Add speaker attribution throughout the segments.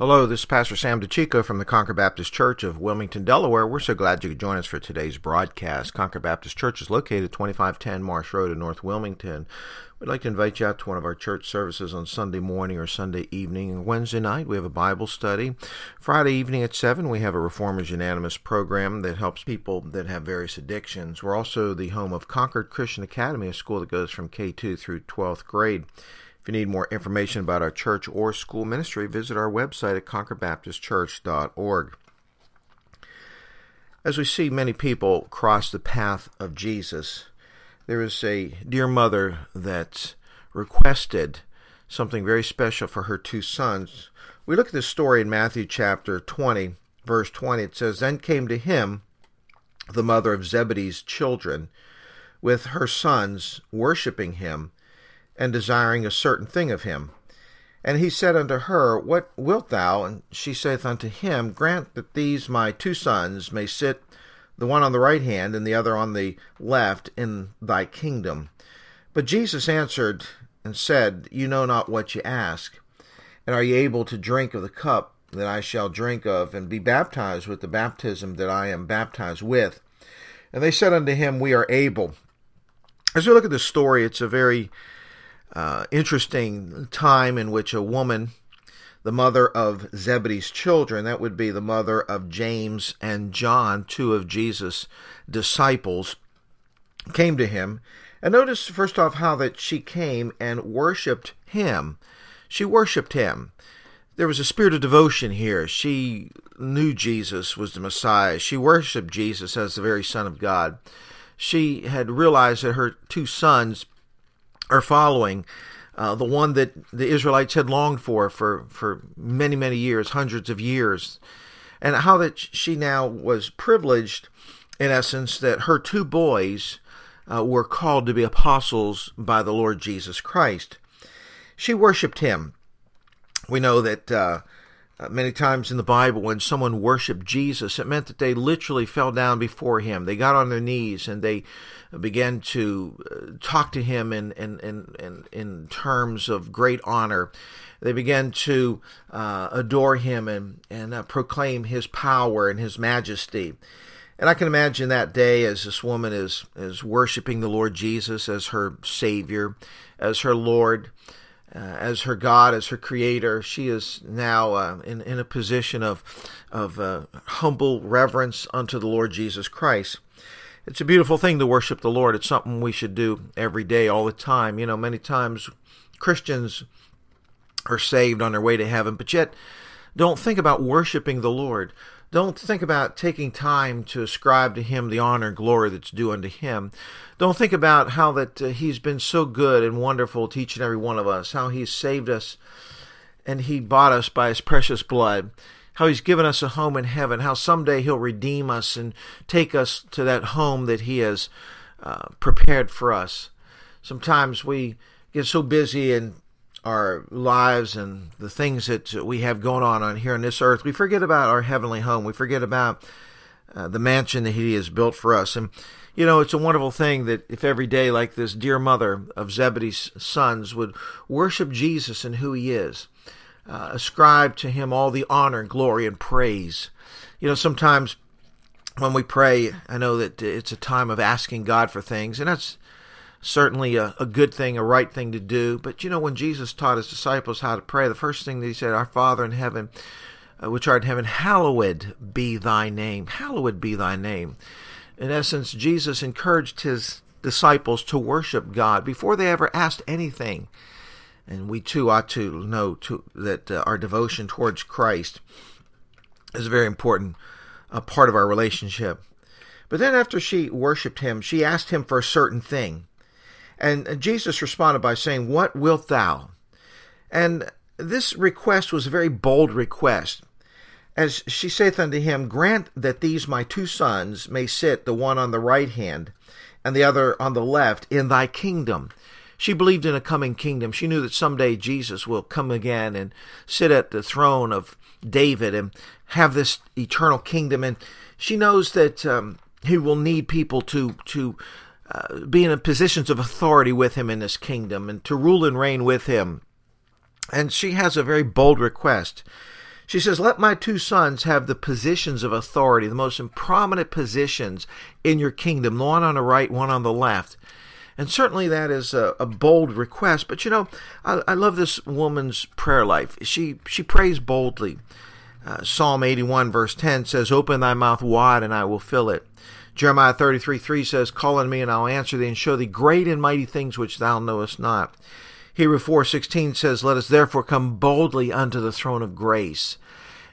Speaker 1: Hello, this is Pastor Sam DeChico from the Concord Baptist Church of Wilmington, Delaware. We're so glad you could join us for today's broadcast. Concord Baptist Church is located at 2510 Marsh Road in North Wilmington. We'd like to invite you out to one of our church services on Sunday morning or Sunday evening. Wednesday night, we have a Bible study. Friday evening at 7, we have a Reformers Unanimous program that helps people that have various addictions. We're also the home of Concord Christian Academy, a school that goes from K2 through 12th grade. You need more information about our church or school ministry, visit our website at concordbaptistchurch.org. As we see many people cross the path of Jesus, there is a dear mother that requested something very special for her two sons. We look at this story in Matthew chapter 20, verse 20. It says, Then came to him the mother of Zebedee's children with her sons, worshiping him and desiring a certain thing of him. And he said unto her, What wilt thou? And she saith unto him, Grant that these my two sons may sit, the one on the right hand and the other on the left, in thy kingdom. But Jesus answered and said, You know not what you ask. And are ye able to drink of the cup that I shall drink of, and be baptized with the baptism that I am baptized with? And they said unto him, We are able. As we look at this story, it's a very uh, interesting time in which a woman, the mother of Zebedee's children, that would be the mother of James and John, two of Jesus' disciples, came to him. And notice first off how that she came and worshiped him. She worshiped him. There was a spirit of devotion here. She knew Jesus was the Messiah. She worshiped Jesus as the very Son of God. She had realized that her two sons are following uh, the one that the Israelites had longed for for for many many years, hundreds of years, and how that she now was privileged, in essence, that her two boys uh, were called to be apostles by the Lord Jesus Christ. She worshipped him. We know that. Uh, many times in the Bible, when someone worshiped Jesus, it meant that they literally fell down before him. They got on their knees and they began to uh, talk to him in, in, in, in, in terms of great honor. They began to uh, adore him and, and uh, proclaim his power and his majesty. And I can imagine that day as this woman is, is worshiping the Lord Jesus as her Savior, as her Lord uh, as her God, as her creator. She is now uh, in, in a position of, of uh, humble reverence unto the Lord Jesus Christ. It's a beautiful thing to worship the Lord. It's something we should do every day, all the time. You know, many times Christians are saved on their way to heaven, but yet don't think about worshiping the Lord. Don't think about taking time to ascribe to him the honor and glory that's due unto him. Don't think about how that uh, he's been so good and wonderful to each and every one of us, how he's saved us and he bought us by his precious blood, how he's given us a home in heaven, how someday he'll redeem us and take us to that home that he has uh, prepared for us. Sometimes we get so busy and our lives and the things that we have going on on here on this earth, we forget about our heavenly home. We forget about uh, the mansion that He has built for us. And you know, it's a wonderful thing that if every day, like this dear mother of Zebedee's sons, would worship Jesus and who He is, uh, ascribe to Him all the honor, glory, and praise. You know, sometimes when we pray, I know that it's a time of asking God for things, and that's certainly a, a good thing, a right thing to do. But you know, when Jesus taught his disciples how to pray, the first thing that he said, Our Father in heaven, uh, which art in heaven, hallowed be thy name. Hallowed be thy name. In essence, Jesus encouraged his disciples to worship God before they ever asked anything. And we too ought to know to, that uh, our devotion towards Christ is a very important uh, part of our relationship. But then, after she worshiped him, she asked him for a certain thing. And Jesus responded by saying, What wilt thou? And this request was a very bold request. As she saith unto him, Grant that these my two sons may sit, the one on the right hand and the other on the left, in thy kingdom. She believed in a coming kingdom. She knew that someday Jesus will come again and sit at the throne of David and have this eternal kingdom. And she knows that um, he will need people to to uh, be in positions of authority with him in this kingdom and to rule and reign with him. And she has a very bold request. She says, Let my two sons have the positions of authority, the most prominent positions in your kingdom, the one on the right, one on the left. And certainly that is a, a bold request. But you know, I, I, love this woman's prayer life. She she prays boldly. Uh, Psalm 81 verse 10 says, Open thy mouth wide and I will fill it. Jeremiah 33 3 says, Call on me and I'll answer thee and show thee great and mighty things which thou knowest not. Hebrew 4:16 says, "Let us therefore come boldly unto the throne of grace."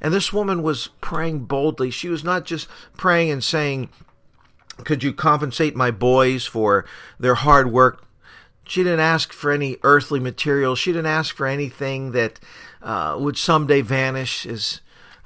Speaker 1: And this woman was praying boldly. She was not just praying and saying, could you compensate my boys for their hard work? She didn't ask for any earthly material. She didn't ask for anything that uh, would someday vanish as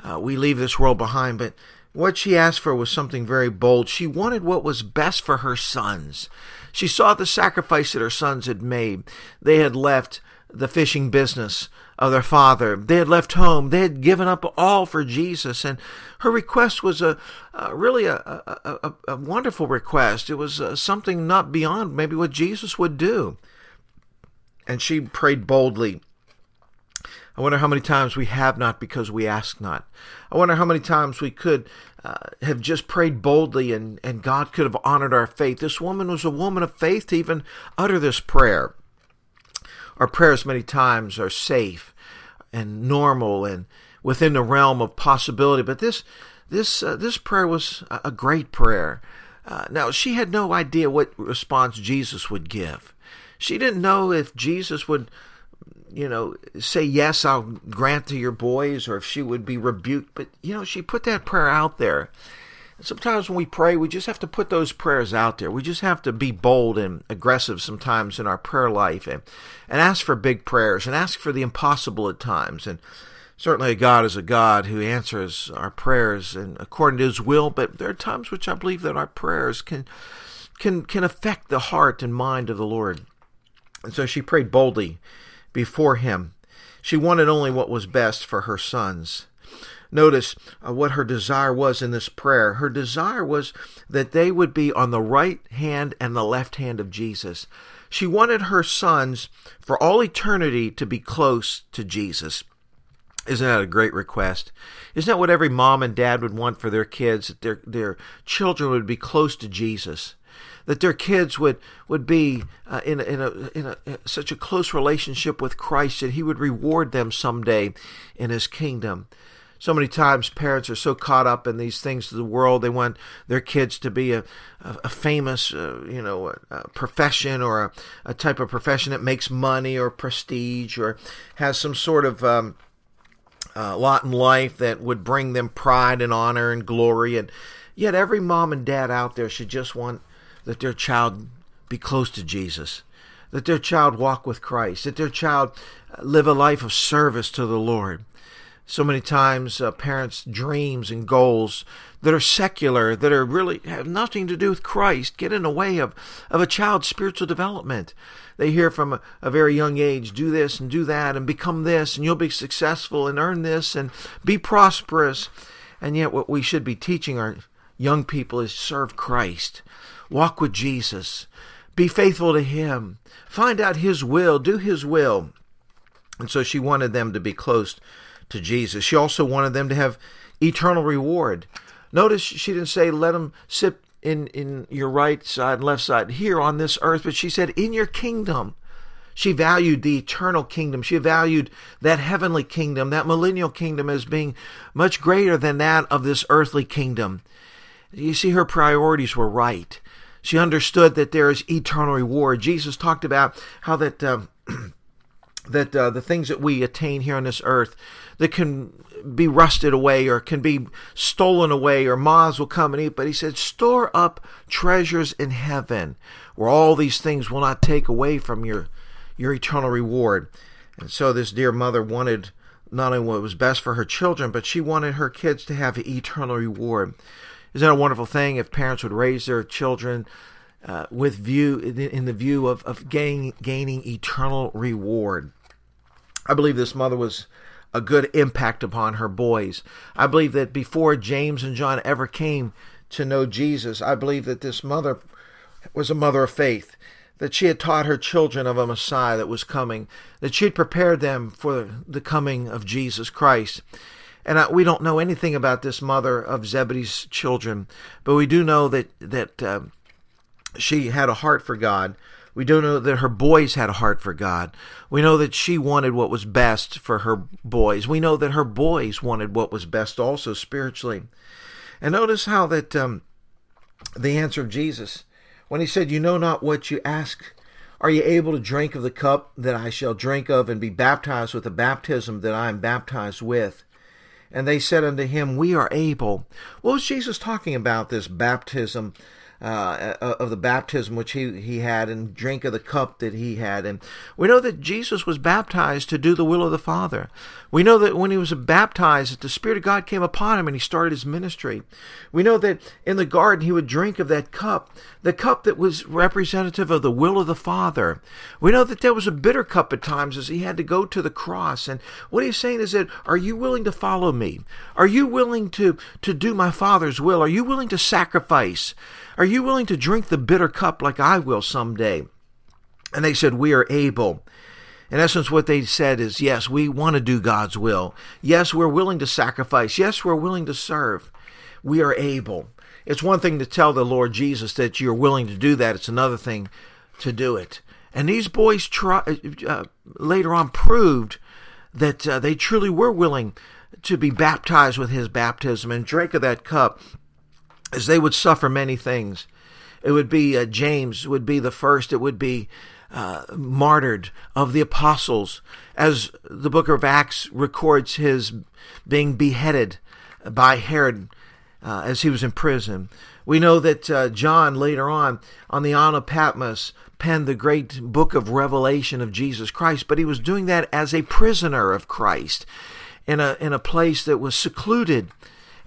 Speaker 1: uh, we leave this world behind. But what she asked for was something very bold. She wanted what was best for her sons. She saw the sacrifice that her sons had made. They had left the fishing business of their father. They had left home. They had given up all for Jesus. And her request was a, a really a, a, a, wonderful request. It was uh, something not beyond maybe what Jesus would do. And she prayed boldly. I wonder how many times we have not because we ask not. I wonder how many times we could uh, have just prayed boldly and, and God could have honored our faith. This woman was a woman of faith to even utter this prayer. Our prayers many times are safe and normal and within the realm of possibility, but this this uh, this prayer was a great prayer. Uh, now she had no idea what response Jesus would give. She didn't know if Jesus would, you know, say yes, I'll grant to your boys, or if she would be rebuked. But you know, she put that prayer out there, sometimes when we pray, we just have to put those prayers out there. We just have to be bold and aggressive sometimes in our prayer life and, and ask for big prayers and ask for the impossible at times. And certainly God is a God who answers our prayers and according to his will, but there are times which I believe that our prayers can can can affect the heart and mind of the Lord. And so she prayed boldly before him. She wanted only what was best for her sons. Notice uh, what her desire was in this prayer. Her desire was that they would be on the right hand and the left hand of Jesus. She wanted her sons for all eternity to be close to Jesus. Isn't that a great request? Isn't that what every mom and dad would want for their kids? That their their children would be close to Jesus, that their kids would would be uh, in a, in a in a, such a close relationship with Christ that He would reward them someday in His kingdom. So many times parents are so caught up in these things of the world they want their kids to be a, a, famous uh, you know profession or a, a, type of profession that makes money or prestige or has some sort of um, uh, lot in life that would bring them pride and honor and glory. And yet every mom and dad out there should just want that their child be close to jesus that their child walk with christ that their child live a life of service to the lord so many times uh, parents' dreams and goals that are secular, that are really have nothing to do with Christ, get in the way of, of a child's spiritual development. They hear from a, a very young age, do this and do that and become this, and you'll be successful and earn this and be prosperous. And yet, what we should be teaching our young people is serve Christ, walk with Jesus, be faithful to Him, find out His will, do His will. And so she wanted them to be close to Jesus. She also wanted them to have eternal reward. Notice she didn't say, let them sit in, in your right side and left side here on this earth, but she said, in your kingdom. She valued the eternal kingdom. She valued that heavenly kingdom, that millennial kingdom, as being much greater than that of this earthly kingdom. You see, her priorities were right. She understood that there is eternal reward. Jesus talked about how that. Um, that uh, the things that we attain here on this earth that can be rusted away or can be stolen away or moths will come and eat but he said store up treasures in heaven where all these things will not take away from your your eternal reward and so this dear mother wanted not only what was best for her children but she wanted her kids to have eternal reward isn't that a wonderful thing if parents would raise their children uh, with view in the view of, of gaining, gaining eternal reward. I believe this mother was a good impact upon her boys. I believe that before James and John ever came to know Jesus, I believe that this mother was a mother of faith, that she had taught her children of a Messiah that was coming, that she had prepared them for the coming of Jesus Christ. And uh, we don't know anything about this mother of Zebedee's children, but we do know that that uh, she had a heart for God. We do know that her boys had a heart for God. We know that she wanted what was best for her boys. We know that her boys wanted what was best also spiritually. And notice how that um, the answer of Jesus, when he said, You know not what you ask, are you able to drink of the cup that I shall drink of, and be baptized with the baptism that I am baptized with? And they said unto him, We are able. What was Jesus talking about, this baptism? Uh, of the baptism which he, he had and drink of the cup that he had. And we know that Jesus was baptized to do the will of the Father. We know that when he was baptized, that the Spirit of God came upon him and he started his ministry. We know that in the garden he would drink of that cup, the cup that was representative of the will of the Father. We know that there was a bitter cup at times as he had to go to the cross. And what he's saying is that, are you willing to follow me? Are you willing to, to do my Father's will? Are you willing to sacrifice? Are you willing to drink the bitter cup like I will someday? And they said, We are able. In essence, what they said is, Yes, we want to do God's will. Yes, we're willing to sacrifice. Yes, we're willing to serve. We are able. It's one thing to tell the Lord Jesus that you're willing to do that, it's another thing to do it. And these boys try, uh, later on proved that uh, they truly were willing to be baptized with his baptism and drink of that cup as they would suffer many things. It would be uh, James would be the first. It would be uh, martyred of the apostles, as the book of Acts records his being beheaded by Herod uh, as he was in prison. We know that uh, John later on on the Isle of Patmos penned the great book of Revelation of Jesus Christ, but he was doing that as a prisoner of Christ in a in a place that was secluded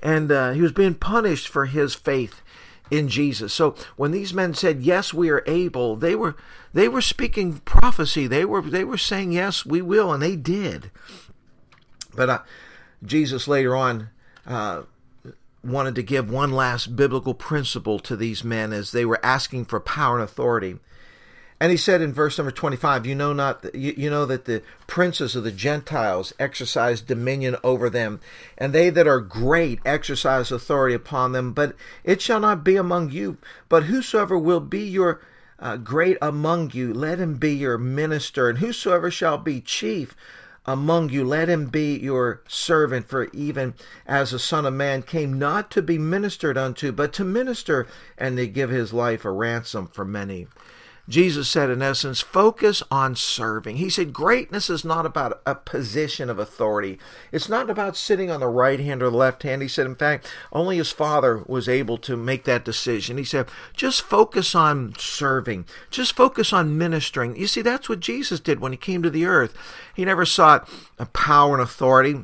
Speaker 1: and uh, he was being punished for his faith in Jesus. So when these men said, "Yes, we are able," they were they were speaking prophecy. They were they were saying, "Yes, we will," and they did. But uh, Jesus later on uh, wanted to give one last biblical principle to these men as they were asking for power and authority. And he said in verse number 25, you know not you, you know that the princes of the Gentiles exercise dominion over them, and they that are great exercise authority upon them, but it shall not be among you, but whosoever will be your uh, great among you, let him be your minister, and whosoever shall be chief among you, let him be your servant. For even as the Son of Man came not to be ministered unto, but to minister and to give his life a ransom for many. Jesus said, in essence, focus on serving. He said, greatness is not about a position of authority. It's not about sitting on the right hand or the left hand. He said, in fact, only his father was able to make that decision. He said, just focus on serving. Just focus on ministering. You see, that's what Jesus did when he came to the earth. He never sought power and authority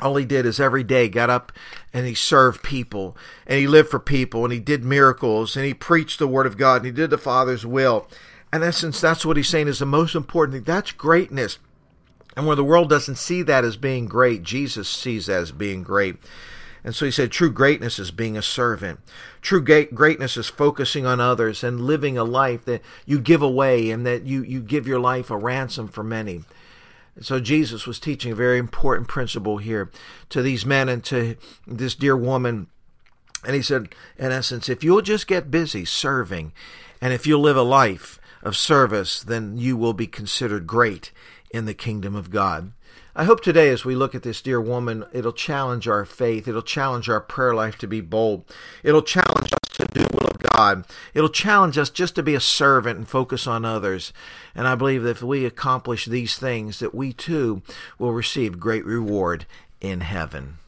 Speaker 1: all he did is every day got up and he served people and he lived for people and he did miracles and he preached the word of God and he did the Father's will. And in essence, that's what he's saying is the most important thing. That's greatness. And where the world doesn't see that as being great, Jesus sees that as being great. And so he said, true greatness is being a servant. True greatness is focusing on others and living a life that you give away and that you, you give your life a ransom for many. So Jesus was teaching a very important principle here to these men and to this dear woman. And he said, in essence, if you'll just get busy serving, and if you'll live a life of service, then you will be considered great in the kingdom of God. I hope today, as we look at this dear woman, it'll challenge our faith. It'll challenge our prayer life to be bold. It'll challenge us to do will of God. It'll challenge us just to be a servant and focus on others. And I believe that if we accomplish these things, that we too will receive great reward in heaven.